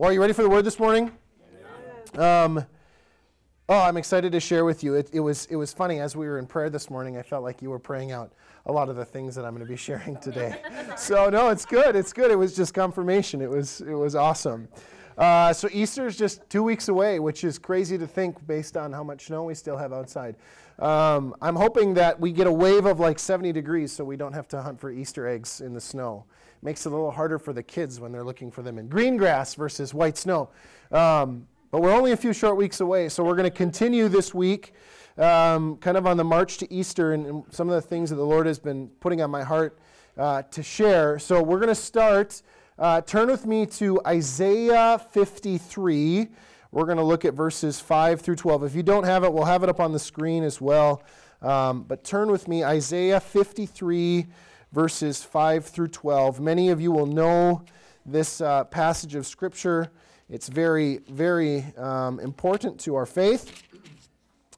Well, are you ready for the word this morning? Um, oh, I'm excited to share with you. It, it, was, it was funny. As we were in prayer this morning, I felt like you were praying out a lot of the things that I'm going to be sharing today. so, no, it's good. It's good. It was just confirmation. It was, it was awesome. Uh, so, Easter is just two weeks away, which is crazy to think based on how much snow we still have outside. Um, I'm hoping that we get a wave of like 70 degrees so we don't have to hunt for Easter eggs in the snow makes it a little harder for the kids when they're looking for them in green grass versus white snow. Um, but we're only a few short weeks away, so we're going to continue this week, um, kind of on the march to Easter, and, and, some of the things that the Lord has been putting on my heart uh, to share. So we're going to start. Uh, turn with me to Isaiah 53. We're going to look at verses 5 through 12. If you don't have it, we'll have it up on the screen as well. Um, but turn with me, Isaiah 53 verses 5 through 12. Many of you will know this uh, passage of Scripture. It's very, very um, important to our faith.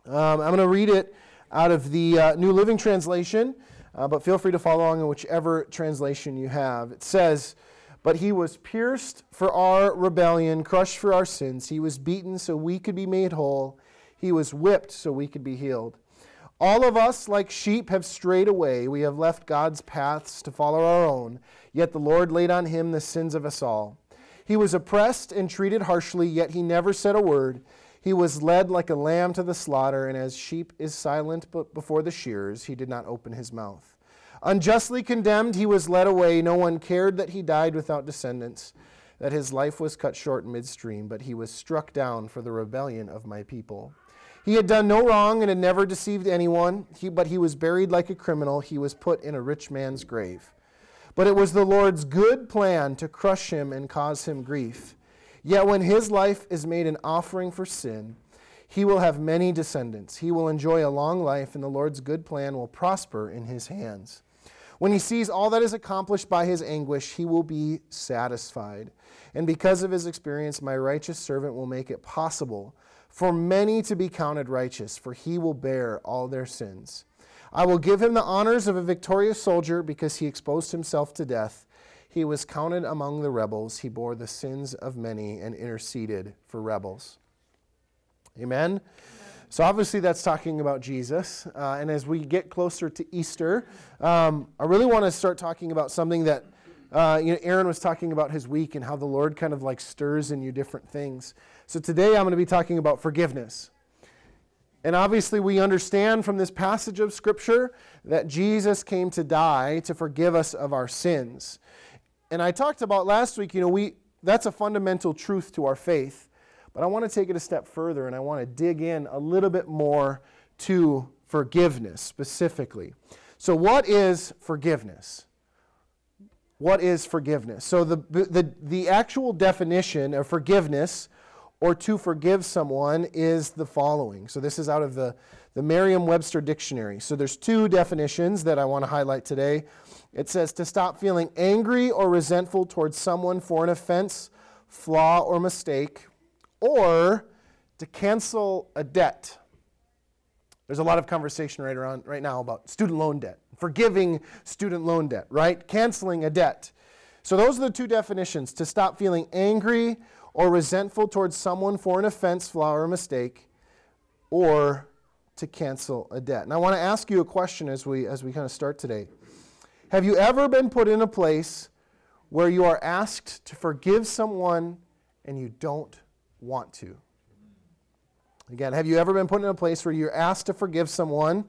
Um, I'm going to read it out of the uh, New Living Translation, uh, but feel free to follow along in whichever translation you have. It says, But he was pierced for our rebellion, crushed for our sins. He was beaten so we could be made whole. He was whipped so we could be healed. All of us, like sheep, have strayed away. We have left God's paths to follow our own. Yet the Lord laid on him the sins of us all. He was oppressed and treated harshly, yet he never said a word. He was led like a lamb to the slaughter, and as sheep is silent before the shears, he did not open his mouth. Unjustly condemned, he was led away. No one cared that he died without descendants, that his life was cut short midstream, but he was struck down for the rebellion of my people. He had done no wrong and had never deceived anyone, he, but he was buried like a criminal. He was put in a rich man's grave. But it was the Lord's good plan to crush him and cause him grief. Yet when his life is made an offering for sin, he will have many descendants. He will enjoy a long life, and the Lord's good plan will prosper in his hands. When he sees all that is accomplished by his anguish, he will be satisfied. And because of his experience, my righteous servant will make it possible for many to be counted righteous, for he will bear all their sins. I will give him the honors of a victorious soldier because he exposed himself to death. He was counted among the rebels. He bore the sins of many and interceded for rebels. Amen. So, obviously, that's talking about Jesus. Uh, and as we get closer to Easter, um, I really want to start talking about something that uh, you know, Aaron was talking about his week and how the Lord kind of like stirs in you different things. So today I'm going to be talking about forgiveness. And obviously, we understand from this passage of Scripture that Jesus came to die to forgive us of our sins. And I talked about last week, you know, we, that's a fundamental truth to our faith. But I want to take it a step further and I want to dig in a little bit more to forgiveness specifically. So, what is forgiveness? What is forgiveness? So, the, the, the actual definition of forgiveness or to forgive someone is the following. So this is out of the, the Merriam Webster Dictionary. So there's two definitions that I want to highlight today. It says to stop feeling angry or resentful towards someone for an offense, flaw, or mistake, or to cancel a debt. There's a lot of conversation right around right now about student loan debt, forgiving student loan debt, right? Canceling a debt. So those are the two definitions to stop feeling angry or resentful towards someone for an offense, flaw, or mistake, or to cancel a debt. And I want to ask you a question as we, as we kind of start today. Have you ever been put in a place where you are asked to forgive someone and you don't want to? Again, have you ever been put in a place where you're asked to forgive someone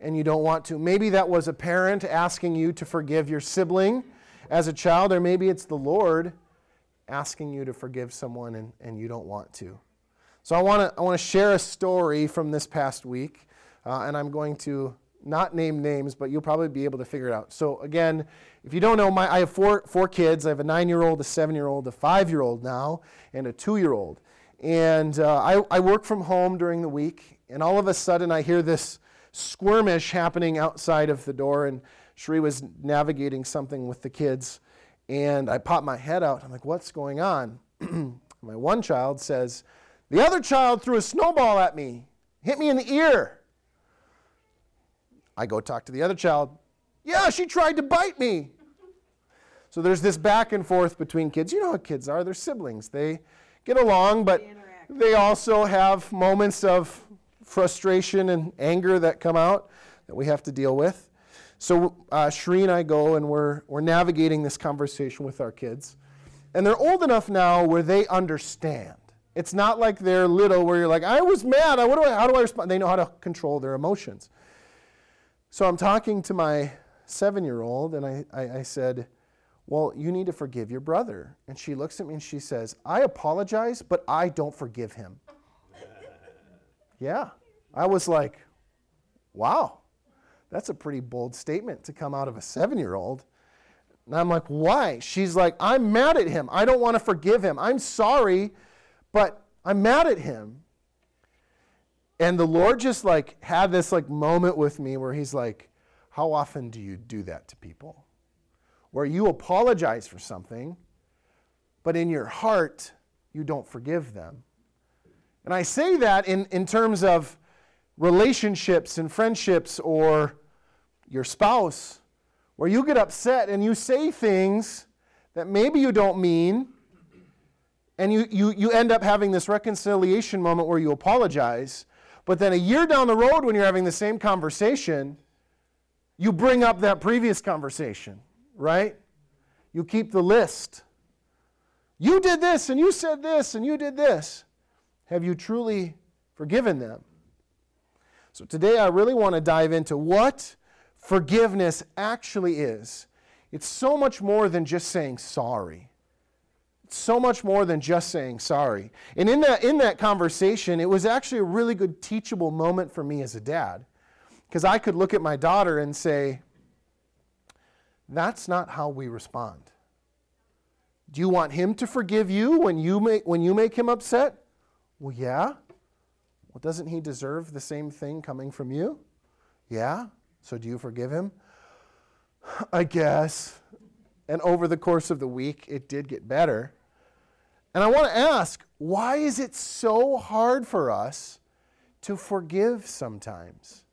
and you don't want to? Maybe that was a parent asking you to forgive your sibling as a child, or maybe it's the Lord asking you to forgive someone and, and you don't want to. So I want to I want to share a story from this past week, uh, and I'm going to not name names, but you'll probably be able to figure it out. So again, if you don't know, my I have four four kids. I have a nine-year-old, a seven-year-old, a five-year-old now, and a two-year-old. And uh, I, I work from home during the week, and all of a sudden I hear this squirmish happening outside of the door, and Sheree was navigating something with the kids and I pop my head out. I'm like, what's going on? my one child says, the other child threw a snowball at me, hit me in the ear. I go talk to the other child. Yeah, she tried to bite me. So there's this back and forth between kids. You know how kids are, they're siblings. They get along, but they also have moments of frustration and anger that come out that we have to deal with. So uh, Sheree and I go and we're, we're navigating this conversation with our kids. And they're old enough now where they understand. It's not like they're little where you're like, I was mad. I, what do I, how do I respond? They know how to control their emotions. So I'm talking to my seven year old and I, I, I said, Well, you need to forgive your brother. And she looks at me and she says, I apologize, but I don't forgive him. yeah. I was like, Wow, that's a pretty bold statement to come out of a seven year old. And I'm like, Why? She's like, I'm mad at him. I don't want to forgive him. I'm sorry, but I'm mad at him. And the Lord just like had this like moment with me where he's like, how often do you do that to people? Where you apologize for something, but in your heart, you don't forgive them. And I say that in, in terms of relationships and friendships or your spouse, where you get upset and you say things that maybe you don't mean, and you, you, you end up having this reconciliation moment where you apologize. But then a year down the road, when you're having the same conversation, you bring up that previous conversation, right? You keep the list. You did this, and you said this, and you did this. Have you truly forgiven them? So today I really want to dive into what forgiveness actually is. It's so much more than just saying sorry. It's so much more than just saying sorry. And in that, in that conversation, it was actually a really good teachable moment for me as a dad. Because I could look at my daughter and say, that's not how we respond. Do you want him to forgive you when you make, when you make him upset? Well, yeah. Well, doesn't he deserve the same thing coming from you? Yeah. So do you forgive him? I guess. And over the course of the week, it did get better. And I want to ask why is it so hard for us to forgive sometimes?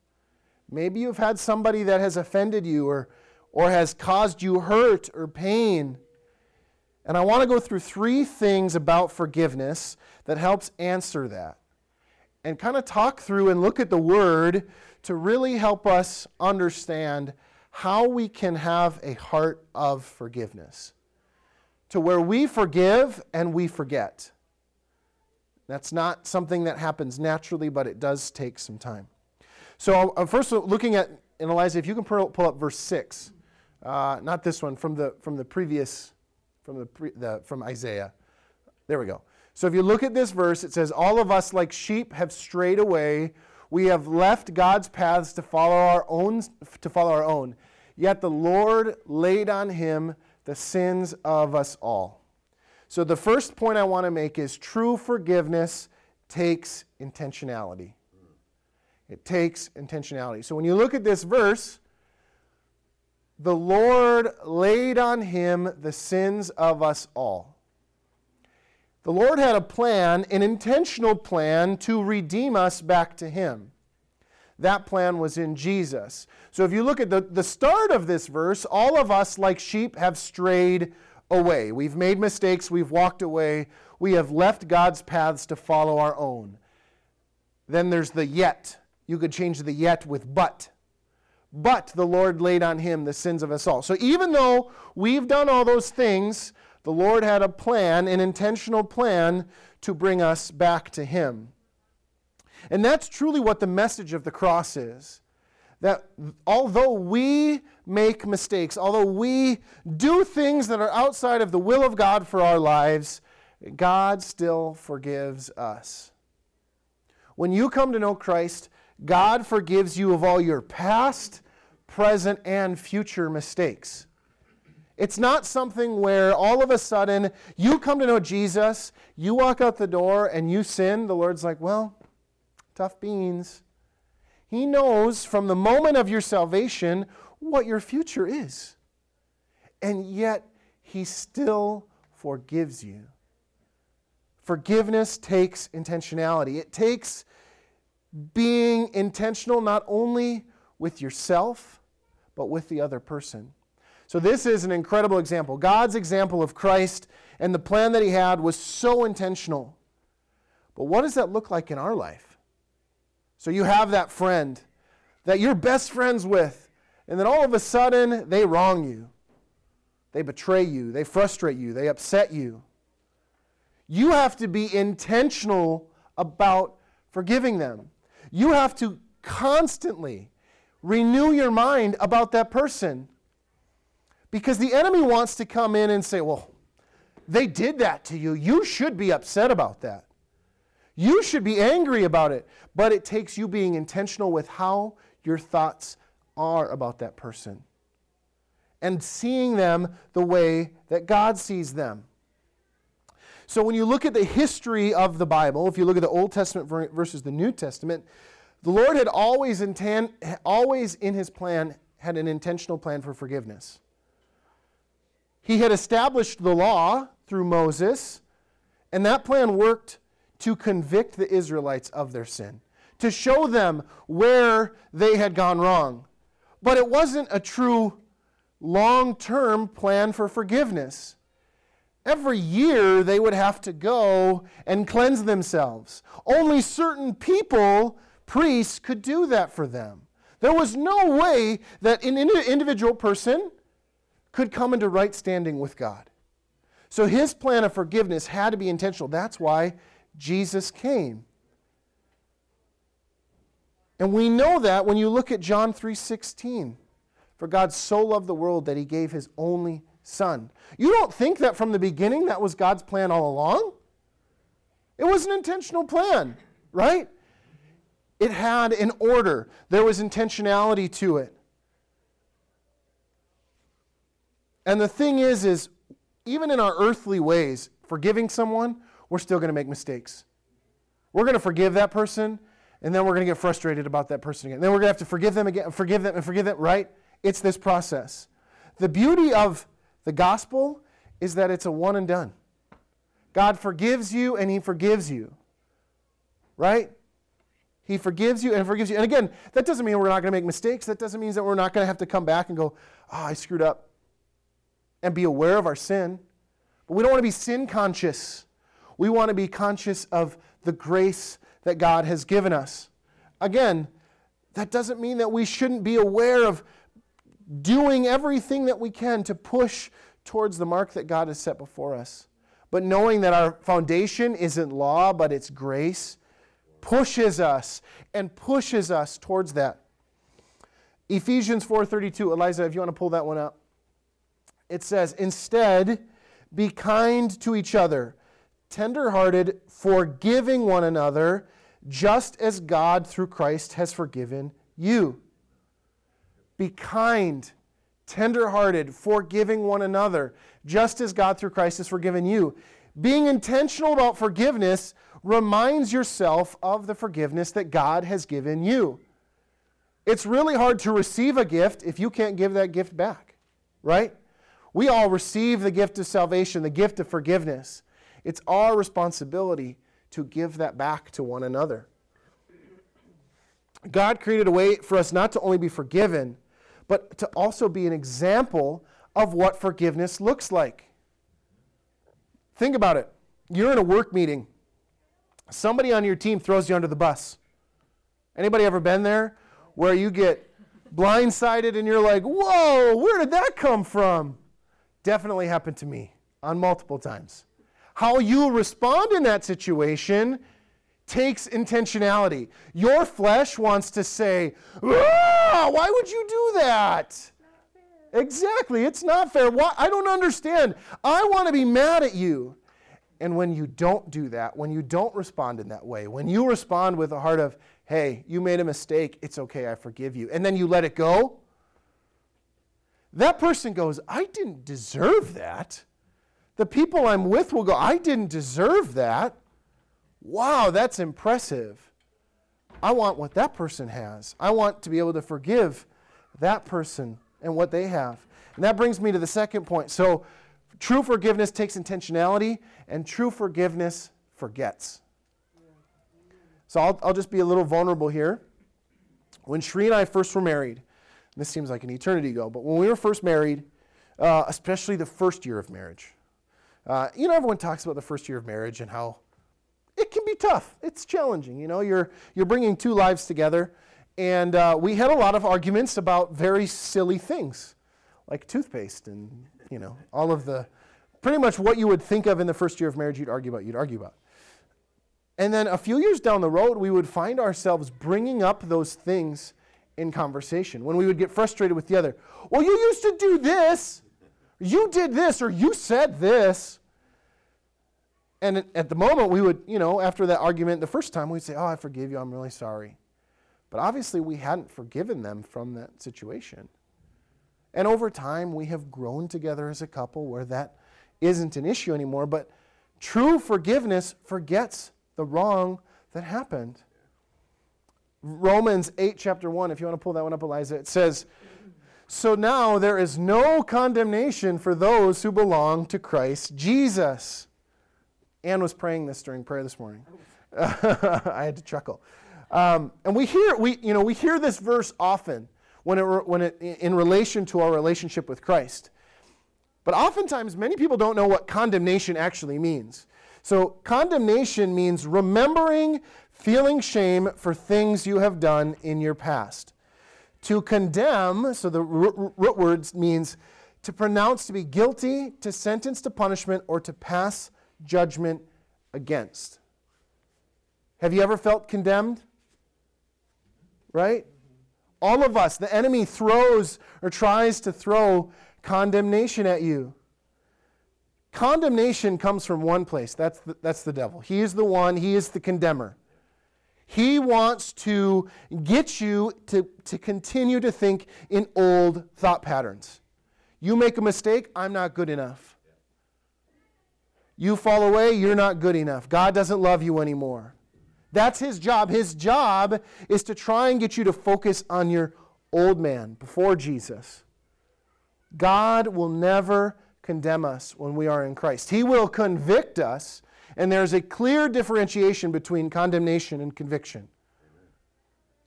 Maybe you've had somebody that has offended you or, or has caused you hurt or pain. And I want to go through three things about forgiveness that helps answer that. And kind of talk through and look at the word to really help us understand how we can have a heart of forgiveness. To where we forgive and we forget. That's not something that happens naturally, but it does take some time. So first looking at, and Eliza, if you can pull up verse 6. Uh, not this one, from the, from the previous, from, the, pre, the, from Isaiah. There we go. So if you look at this verse, it says, All of us like sheep have strayed away. We have left God's paths to follow our own, to follow our own. Yet the Lord laid on him the sins of us all. So the first point I want to make is true forgiveness takes intentionality. It takes intentionality. So when you look at this verse, the Lord laid on him the sins of us all. The Lord had a plan, an intentional plan to redeem us back to him. That plan was in Jesus. So if you look at the, the start of this verse, all of us, like sheep, have strayed away. We've made mistakes, we've walked away, we have left God's paths to follow our own. Then there's the yet. You could change the yet with but. But the Lord laid on him the sins of us all. So even though we've done all those things, the Lord had a plan, an intentional plan to bring us back to him. And that's truly what the message of the cross is. That although we make mistakes, although we do things that are outside of the will of God for our lives, God still forgives us. When you come to know Christ, God forgives you of all your past, present, and future mistakes. It's not something where all of a sudden you come to know Jesus, you walk out the door, and you sin. The Lord's like, well, tough beans. He knows from the moment of your salvation what your future is. And yet, He still forgives you. Forgiveness takes intentionality, it takes being intentional not only with yourself, but with the other person. So, this is an incredible example. God's example of Christ and the plan that He had was so intentional. But what does that look like in our life? So, you have that friend that you're best friends with, and then all of a sudden they wrong you. They betray you, they frustrate you, they upset you. You have to be intentional about forgiving them. You have to constantly renew your mind about that person. Because the enemy wants to come in and say, well, they did that to you. You should be upset about that. You should be angry about it. But it takes you being intentional with how your thoughts are about that person and seeing them the way that God sees them. So when you look at the history of the Bible, if you look at the Old Testament versus the New Testament, the Lord had always, inten- always in his plan had an intentional plan for forgiveness. He had established the law through Moses, and that plan worked to convict the Israelites of their sin, to show them where they had gone wrong. But it wasn't a true long term plan for forgiveness. Every year they would have to go and cleanse themselves. Only certain people, priests, could do that for them. There was no way that an individual person could come into right standing with God. So his plan of forgiveness had to be intentional. That's why Jesus came. And we know that when you look at John 3:16. For God so loved the world that he gave his only son. You don't think that from the beginning that was God's plan all along? It was an intentional plan, right? It had an order, there was intentionality to it. And the thing is is even in our earthly ways, forgiving someone, we're still going to make mistakes. We're going to forgive that person, and then we're going to get frustrated about that person again. Then we're going to have to forgive them again, forgive them and forgive them, right? It's this process. The beauty of the gospel is that it's a one and done. God forgives you and He forgives you. Right? He forgives you and forgives you. And again, that doesn't mean we're not going to make mistakes. That doesn't mean that we're not going to have to come back and go, oh, I screwed up. And be aware of our sin. But we don't want to be sin conscious. We want to be conscious of the grace that God has given us. Again, that doesn't mean that we shouldn't be aware of doing everything that we can to push towards the mark that God has set before us. But knowing that our foundation isn't law, but it's grace, pushes us and pushes us towards that. Ephesians 4:32, Eliza, if you want to pull that one up. It says, "Instead, be kind to each other, tenderhearted, forgiving one another, just as God through Christ has forgiven you." Be kind, tenderhearted, forgiving one another, just as God through Christ has forgiven you. Being intentional about forgiveness reminds yourself of the forgiveness that God has given you. It's really hard to receive a gift if you can't give that gift back, right? We all receive the gift of salvation, the gift of forgiveness. It's our responsibility to give that back to one another. God created a way for us not to only be forgiven, but to also be an example of what forgiveness looks like. Think about it. You're in a work meeting. Somebody on your team throws you under the bus. Anybody ever been there where you get blindsided and you're like, "Whoa, where did that come from?" Definitely happened to me on multiple times. How you respond in that situation takes intentionality. Your flesh wants to say, ah, why would you do that? Exactly, it's not fair. Why? I don't understand. I want to be mad at you. And when you don't do that, when you don't respond in that way, when you respond with a heart of, hey, you made a mistake, it's okay, I forgive you, and then you let it go, that person goes, I didn't deserve that. The people I'm with will go, I didn't deserve that. Wow, that's impressive. I want what that person has. I want to be able to forgive that person and what they have. And that brings me to the second point. So, true forgiveness takes intentionality, and true forgiveness forgets. So, I'll, I'll just be a little vulnerable here. When Sheree and I first were married, this seems like an eternity ago, but when we were first married, uh, especially the first year of marriage. Uh, you know, everyone talks about the first year of marriage and how it can be tough. It's challenging. You know, you're, you're bringing two lives together. And uh, we had a lot of arguments about very silly things like toothpaste and, you know, all of the pretty much what you would think of in the first year of marriage, you'd argue about, you'd argue about. And then a few years down the road, we would find ourselves bringing up those things in conversation when we would get frustrated with the other. Well, you used to do this, you did this, or you said this. And at the moment, we would, you know, after that argument the first time, we'd say, Oh, I forgive you, I'm really sorry. But obviously, we hadn't forgiven them from that situation. And over time, we have grown together as a couple where that isn't an issue anymore. But true forgiveness forgets the wrong that happened. Romans 8, chapter 1, if you want to pull that one up, Eliza, it says, So now there is no condemnation for those who belong to Christ Jesus. Anne was praying this during prayer this morning. I had to chuckle. Um, and we hear, we, you know, we hear this verse often when it, when it, in relation to our relationship with Christ. But oftentimes, many people don't know what condemnation actually means. So, condemnation means remembering, feeling shame for things you have done in your past. To condemn, so the root word means to pronounce to be guilty, to sentence to punishment, or to pass judgment against. Have you ever felt condemned? Right? All of us, the enemy throws or tries to throw condemnation at you. Condemnation comes from one place that's the, that's the devil. He is the one, he is the condemner. He wants to get you to, to continue to think in old thought patterns. You make a mistake, I'm not good enough. You fall away, you're not good enough. God doesn't love you anymore. That's his job. His job is to try and get you to focus on your old man before Jesus. God will never condemn us when we are in Christ. He will convict us, and there's a clear differentiation between condemnation and conviction.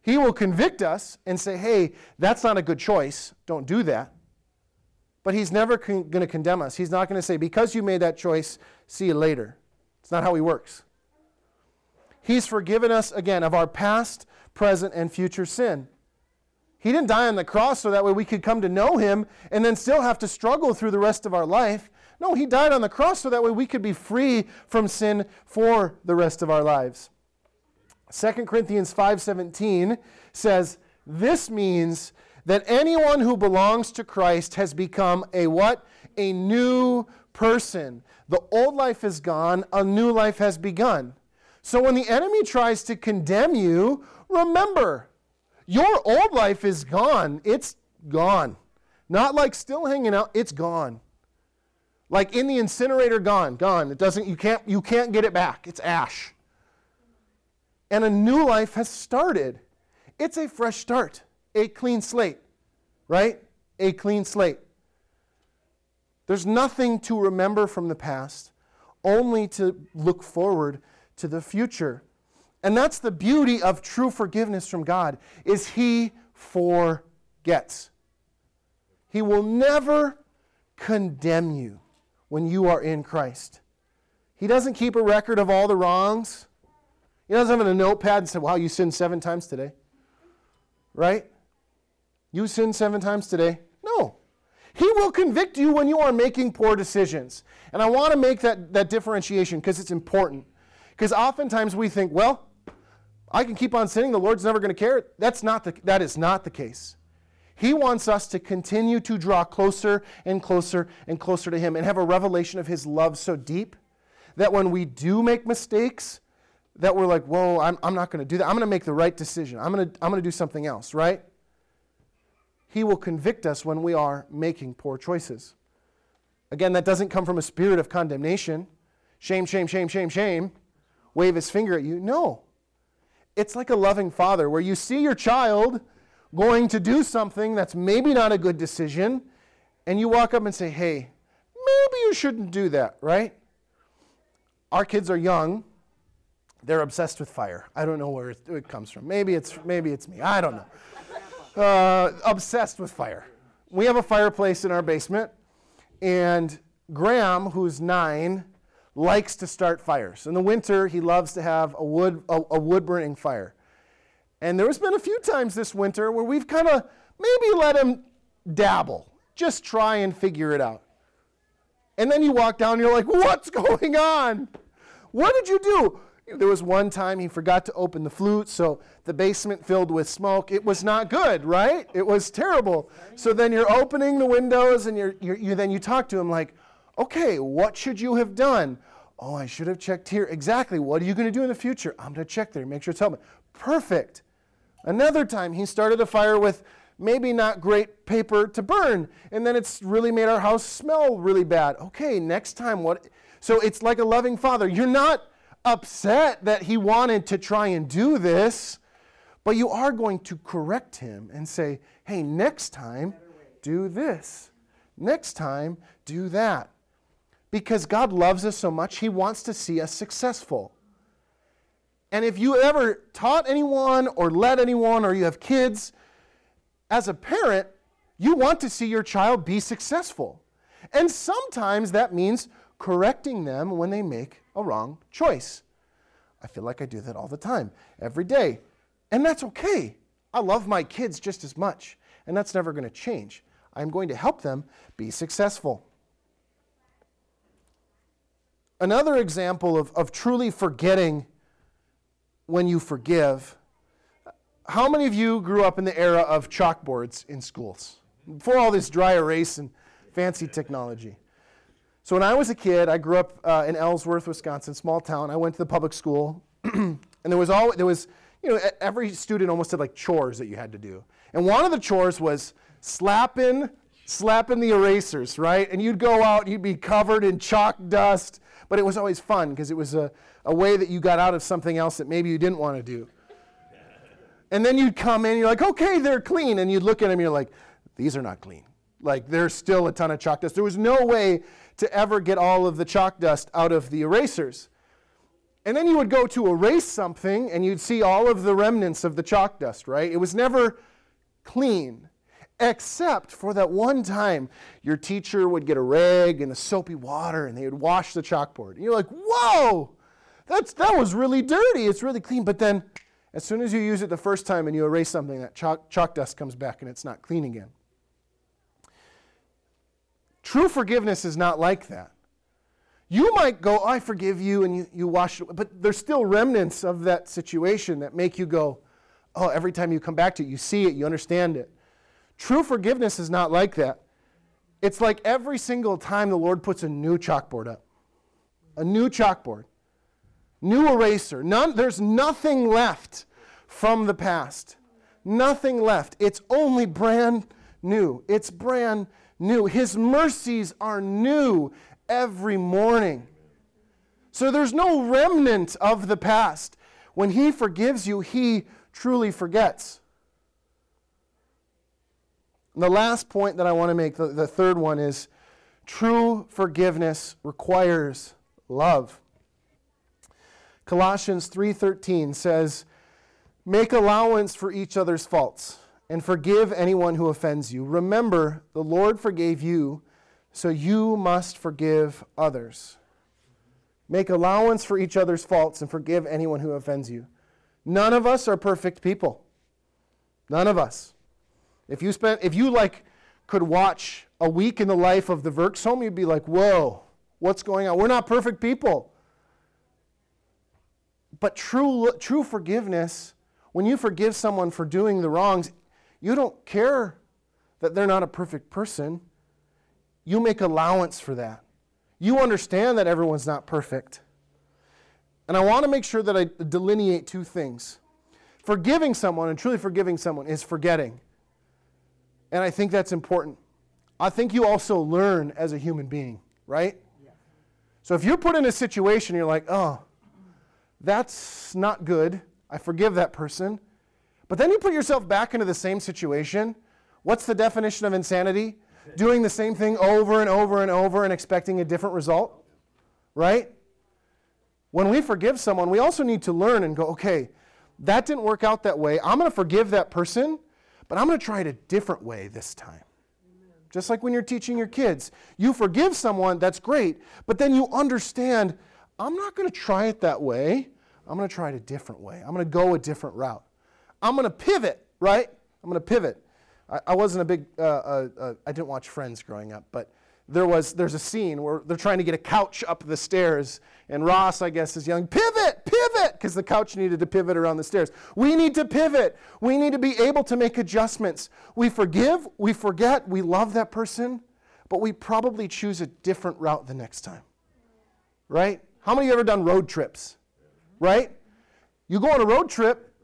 He will convict us and say, hey, that's not a good choice. Don't do that. But he's never con- going to condemn us. He's not going to say, because you made that choice, see you later. It's not how he works. He's forgiven us, again, of our past, present, and future sin. He didn't die on the cross so that way we could come to know him and then still have to struggle through the rest of our life. No, he died on the cross so that way we could be free from sin for the rest of our lives. 2 Corinthians 5:17 says, "This means that anyone who belongs to Christ has become a what? A new person. The old life is gone, a new life has begun." So when the enemy tries to condemn you, remember your old life is gone. It's gone. Not like still hanging out, it's gone. Like in the incinerator, gone, gone. It doesn't, you can't, you can't get it back. It's ash. And a new life has started. It's a fresh start, a clean slate, right? A clean slate. There's nothing to remember from the past, only to look forward to the future. And that's the beauty of true forgiveness from God is he forgets. He will never condemn you when you are in Christ. He doesn't keep a record of all the wrongs. He doesn't have a notepad and say, wow, you sinned seven times today. Right? You sinned seven times today. No. He will convict you when you are making poor decisions. And I want to make that, that differentiation because it's important. Because oftentimes we think, well, I can keep on sinning, the Lord's never going to care. That's not the, that is not the case. He wants us to continue to draw closer and closer and closer to Him and have a revelation of His love so deep that when we do make mistakes, that we're like, whoa, I'm, I'm not going to do that. I'm going to make the right decision. I'm going I'm going to do something else, right? He will convict us when we are making poor choices. Again, that doesn't come from a spirit of condemnation. Shame, shame, shame, shame, shame. Wave his finger at you. No it's like a loving father where you see your child going to do something that's maybe not a good decision, and you walk up and say, hey, maybe you shouldn't do that, right? Our kids are young. They're obsessed with fire. I don't know where it comes from. Maybe it's, maybe it's me. I don't know. Uh, obsessed with fire. We have a fireplace in our basement, And Graham, who's nine, likes to start fires. In the winter, he loves to have a wood, a, a wood burning fire. And there has been a few times this winter where we've kind of maybe let him dabble, just try and figure it out. And then you walk down and you're like, what's going on? What did you do? There was one time he forgot to open the flute, so the basement filled with smoke. It was not good, right? It was terrible. So then you're opening the windows and you're, you're, you then you talk to him like, okay, what should you have done? Oh, I should have checked here. Exactly. What are you going to do in the future? I'm going to check there. Make sure it's open. Perfect. Another time he started a fire with maybe not great paper to burn, and then it's really made our house smell really bad. Okay, next time what? So it's like a loving father. You're not upset that he wanted to try and do this, but you are going to correct him and say, hey, next time, do this. Next time, do that. Because God loves us so much, he wants to see us successful. And if you ever taught anyone or led anyone or you have kids, as a parent, you want to see your child be successful. And sometimes that means correcting them when they make a wrong choice. I feel like I do that all the time, every day. And that's okay. I love my kids just as much, and that's never going to change. I'm going to help them be successful. Another example of, of truly forgetting when you forgive. How many of you grew up in the era of chalkboards in schools? Before all this dry erase and fancy technology. So when I was a kid, I grew up uh, in Ellsworth, Wisconsin, small town. I went to the public school, and there was all there was, you know, every student almost had like chores that you had to do. And one of the chores was slapping, slapping the erasers, right? And you'd go out, you'd be covered in chalk dust, but it was always fun because it was a, a way that you got out of something else that maybe you didn't want to do. And then you'd come in, you're like, okay, they're clean, and you'd look at them, you're like, these are not clean. Like there's still a ton of chalk dust. There was no way to ever get all of the chalk dust out of the erasers. And then you would go to erase something and you'd see all of the remnants of the chalk dust, right? It was never clean, except for that one time your teacher would get a rag and the soapy water and they would wash the chalkboard. And you're like, whoa, that's, that was really dirty. It's really clean. But then as soon as you use it the first time and you erase something, that chalk, chalk dust comes back and it's not clean again. True forgiveness is not like that. You might go, oh, I forgive you, and you, you wash it, but there's still remnants of that situation that make you go, oh, every time you come back to it, you see it, you understand it. True forgiveness is not like that. It's like every single time the Lord puts a new chalkboard up, a new chalkboard, new eraser. None, there's nothing left from the past. Nothing left. It's only brand new. It's brand new. His mercies are new every morning. So there's no remnant of the past. When He forgives you, He truly forgets. And the last point that I want to make, the, the third one, is true forgiveness requires love. Colossians 3:13 says, "Make allowance for each other's faults and forgive anyone who offends you. Remember, the Lord forgave you, so you must forgive others. Make allowance for each other's faults and forgive anyone who offends you. None of us are perfect people. None of us. If you spent if you like could watch a week in the life of the Vircks home, you'd be like, "Whoa, what's going on? We're not perfect people." But true true forgiveness, when you forgive someone for doing the wrongs, you don't care that they're not a perfect person. You make allowance for that. You understand that everyone's not perfect. And I want to make sure that I delineate two things. Forgiving someone and truly forgiving someone is forgetting. And I think that's important. I think you also learn as a human being, right? So if you're put in a situation, you're like, oh, that's not good. I forgive that person. But then you put yourself back into the same situation. What's the definition of insanity? Doing the same thing over and over and over and expecting a different result, right? When we forgive someone, we also need to learn and go, okay, that didn't work out that way. I'm going to forgive that person, but I'm going to try it a different way this time. Just like when you're teaching your kids. You forgive someone, that's great, but then you understand, I'm not going to try it that way. I'm going to try it a different way. I'm going to go a different route. I'm going to pivot, right? I'm going to pivot. I, I wasn't a big, uh, uh, uh, I didn't watch Friends growing up, but there was, there's a scene where they're trying to get a couch up the stairs, and Ross, I guess, is yelling, pivot, pivot, because the couch needed to pivot around the stairs. We need to pivot. We need to be able to make adjustments. We forgive, we forget, we love that person, but we probably choose a different route the next time. Right? How many of you ever done road trips? Right? You go on a road trip,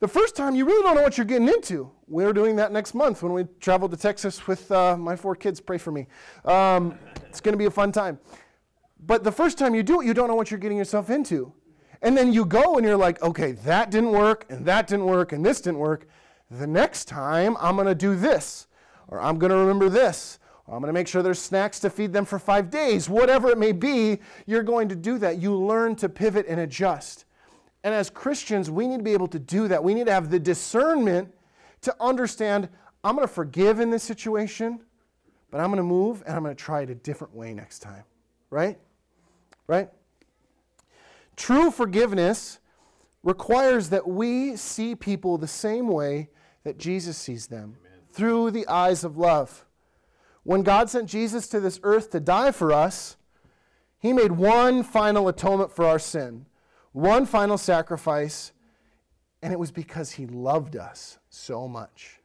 the first time you really don't know what you're getting into. We're doing that next month when we travel to Texas with uh, my four kids. Pray for me. Um, it's going to be a fun time. But the first time you do it, you don't know what you're getting yourself into. And then you go and you're like, okay, that didn't work, and that didn't work, and this didn't work. The next time, I'm going to do this, or I'm going to remember this, or I'm going to make sure there's snacks to feed them for five days. Whatever it may be, you're going to do that. You learn to pivot and adjust. And as Christians, we need to be able to do that. We need to have the discernment to understand I'm going to forgive in this situation, but I'm going to move and I'm going to try it a different way next time. Right? Right? True forgiveness requires that we see people the same way that Jesus sees them Amen. through the eyes of love. When God sent Jesus to this earth to die for us, he made one final atonement for our sin one final sacrifice, and it was because he loved us so much.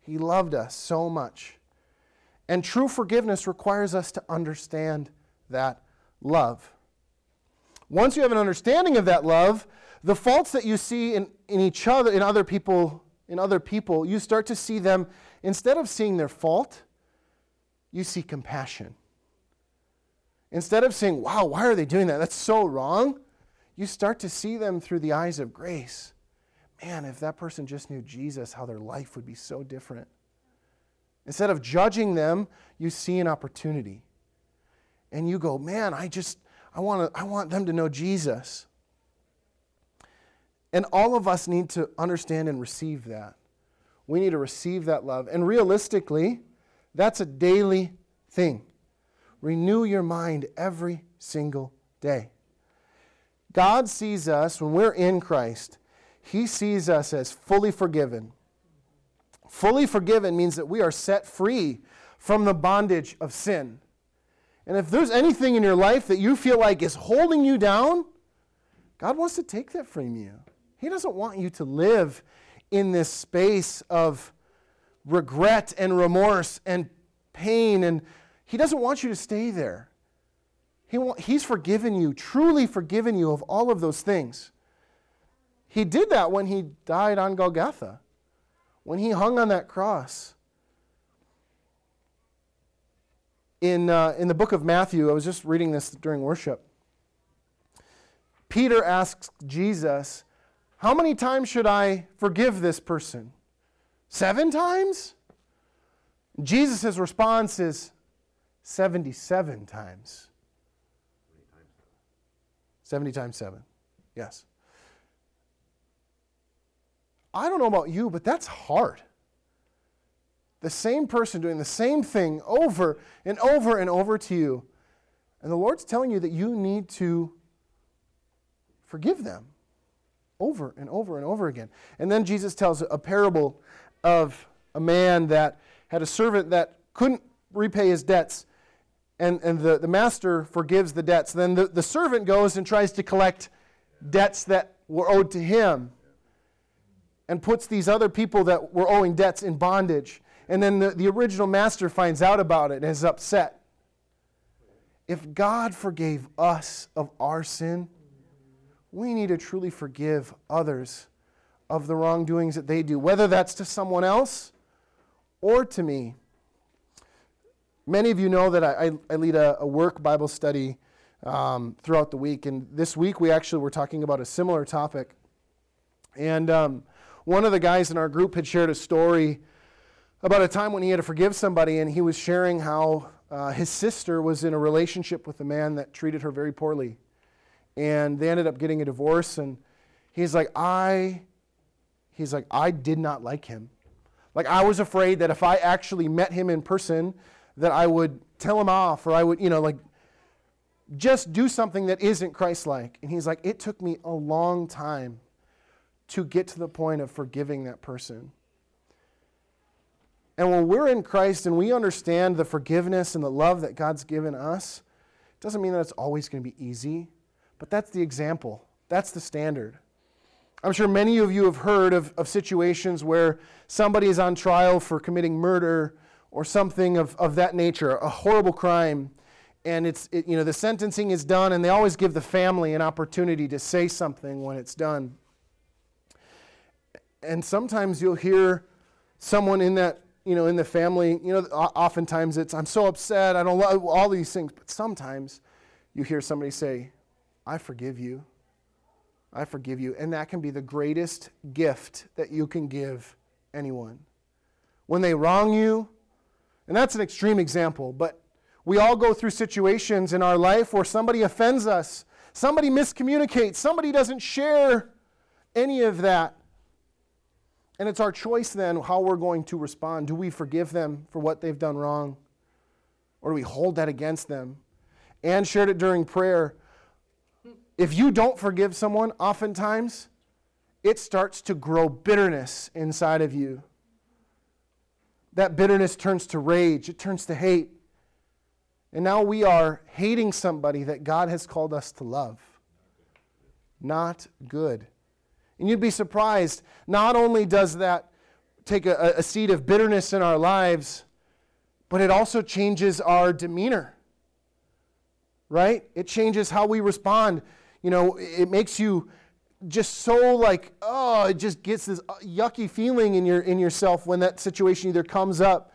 He loved us so much. And true forgiveness requires us to understand that love. Once you have an understanding of that love, the faults that you see in, in each other, in other people, in other people, you start to see them, instead of seeing their fault, you see compassion. Instead of saying, wow, why are they doing that? That's so wrong you start to see them through the eyes of grace. Man, if that person just knew Jesus, how their life would be so different. Instead of judging them, you see an opportunity. And you go, man, I just, I want, to, I want them to know Jesus. And all of us need to understand and receive that. We need to receive that love. And realistically, that's a daily thing. Renew your mind every single day. God sees us, when we're in Christ, He sees us as fully forgiven. Fully forgiven means that we are set free from the bondage of sin. And if there's anything in your life that you feel like is holding you down, God wants to take that from you. He doesn't want you to live in this space of regret and remorse and pain, and He doesn't want you to stay there. He, he's forgiven you, truly forgiven you of all of those things. He did that when he died on Golgotha, when he hung on that cross. In, uh, in the book of Matthew, I was just reading this during worship. Peter asks Jesus, How many times should I forgive this person? Seven times? Jesus' response is 77 times. 70 times 7. Yes. I don't know about you, but that's hard. The same person doing the same thing over and over and over to you. And the Lord's telling you that you need to forgive them over and over and over again. And then Jesus tells a parable of a man that had a servant that couldn't repay his debts and, and the, the master forgives the debts. Then the, the servant goes and tries to collect debts that were owed to him and puts these other people that were owing debts in bondage. And then the, the original master finds out about it and is upset. If God forgave us of our sin, we need to truly forgive others of the wrongdoings that they do, whether that's to someone else or to me. Many of you know that I, I lead a, a, work Bible study um, throughout the week, and this week we actually were talking about a similar topic. And um, one of the guys in our group had shared a story about a time when he had to forgive somebody, and he was sharing how uh, his sister was in a relationship with a man that treated her very poorly. And they ended up getting a divorce, and he's like, I, he's like, I did not like him. Like I was afraid that if I actually met him in person, that I would tell him off or I would, you know, like just do something that isn't Christ like. And he's like, it took me a long time to get to the point of forgiving that person. And when we're in Christ and we understand the forgiveness and the love that God's given us, it doesn't mean that it's always going to be easy, but that's the example. That's the standard. I'm sure many of you have heard of, of situations where somebody is on trial for committing murder or something of, of that nature, a horrible crime. And it's, it, you know, the sentencing is done, and they always give the family an opportunity to say something when it's done. And sometimes you'll hear someone in that, you know, in the family, you know, oftentimes it's, I'm so upset, I don't love all these things. But sometimes you hear somebody say, I forgive you. I forgive you. And that can be the greatest gift that you can give anyone. When they wrong you, and that's an extreme example, but we all go through situations in our life where somebody offends us, somebody miscommunicates, somebody doesn't share any of that. And it's our choice then how we're going to respond. Do we forgive them for what they've done wrong? Or do we hold that against them? Anne shared it during prayer if you don't forgive someone, oftentimes it starts to grow bitterness inside of you. That bitterness turns to rage, it turns to hate. And now we are hating somebody that God has called us to love. Not good. And you'd be surprised, not only does that take a, a seed of bitterness in our lives, but it also changes our demeanor. Right? It changes how we respond you know, it makes you just so like, oh, it just gets this yucky feeling in your in yourself when that situation either comes up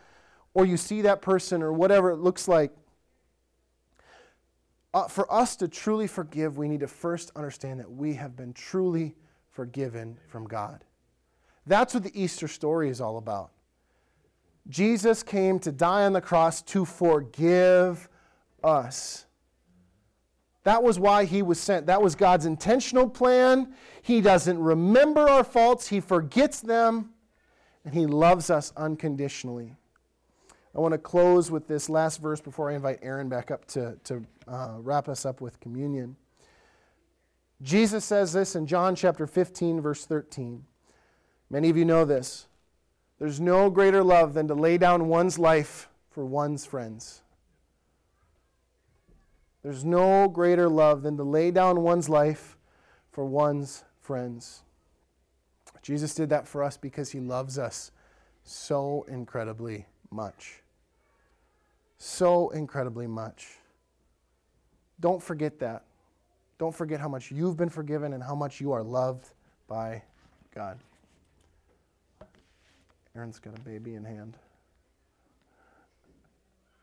or you see that person or whatever it looks like. Uh, for us to truly forgive, we need to first understand that we have been truly forgiven from God. That's what the Easter story is all about. Jesus came to die on the cross to forgive us. That was why he was sent. That was God's intentional plan. He doesn't remember our faults, he forgets them, and he loves us unconditionally. I want to close with this last verse before I invite Aaron back up to, to uh, wrap us up with communion. Jesus says this in John chapter 15, verse 13. Many of you know this. There's no greater love than to lay down one's life for one's friends. There's no greater love than to lay down one's life for one's friends. Jesus did that for us because he loves us so incredibly much. So incredibly much. Don't forget that. Don't forget how much you've been forgiven and how much you are loved by God. Aaron's got a baby in hand.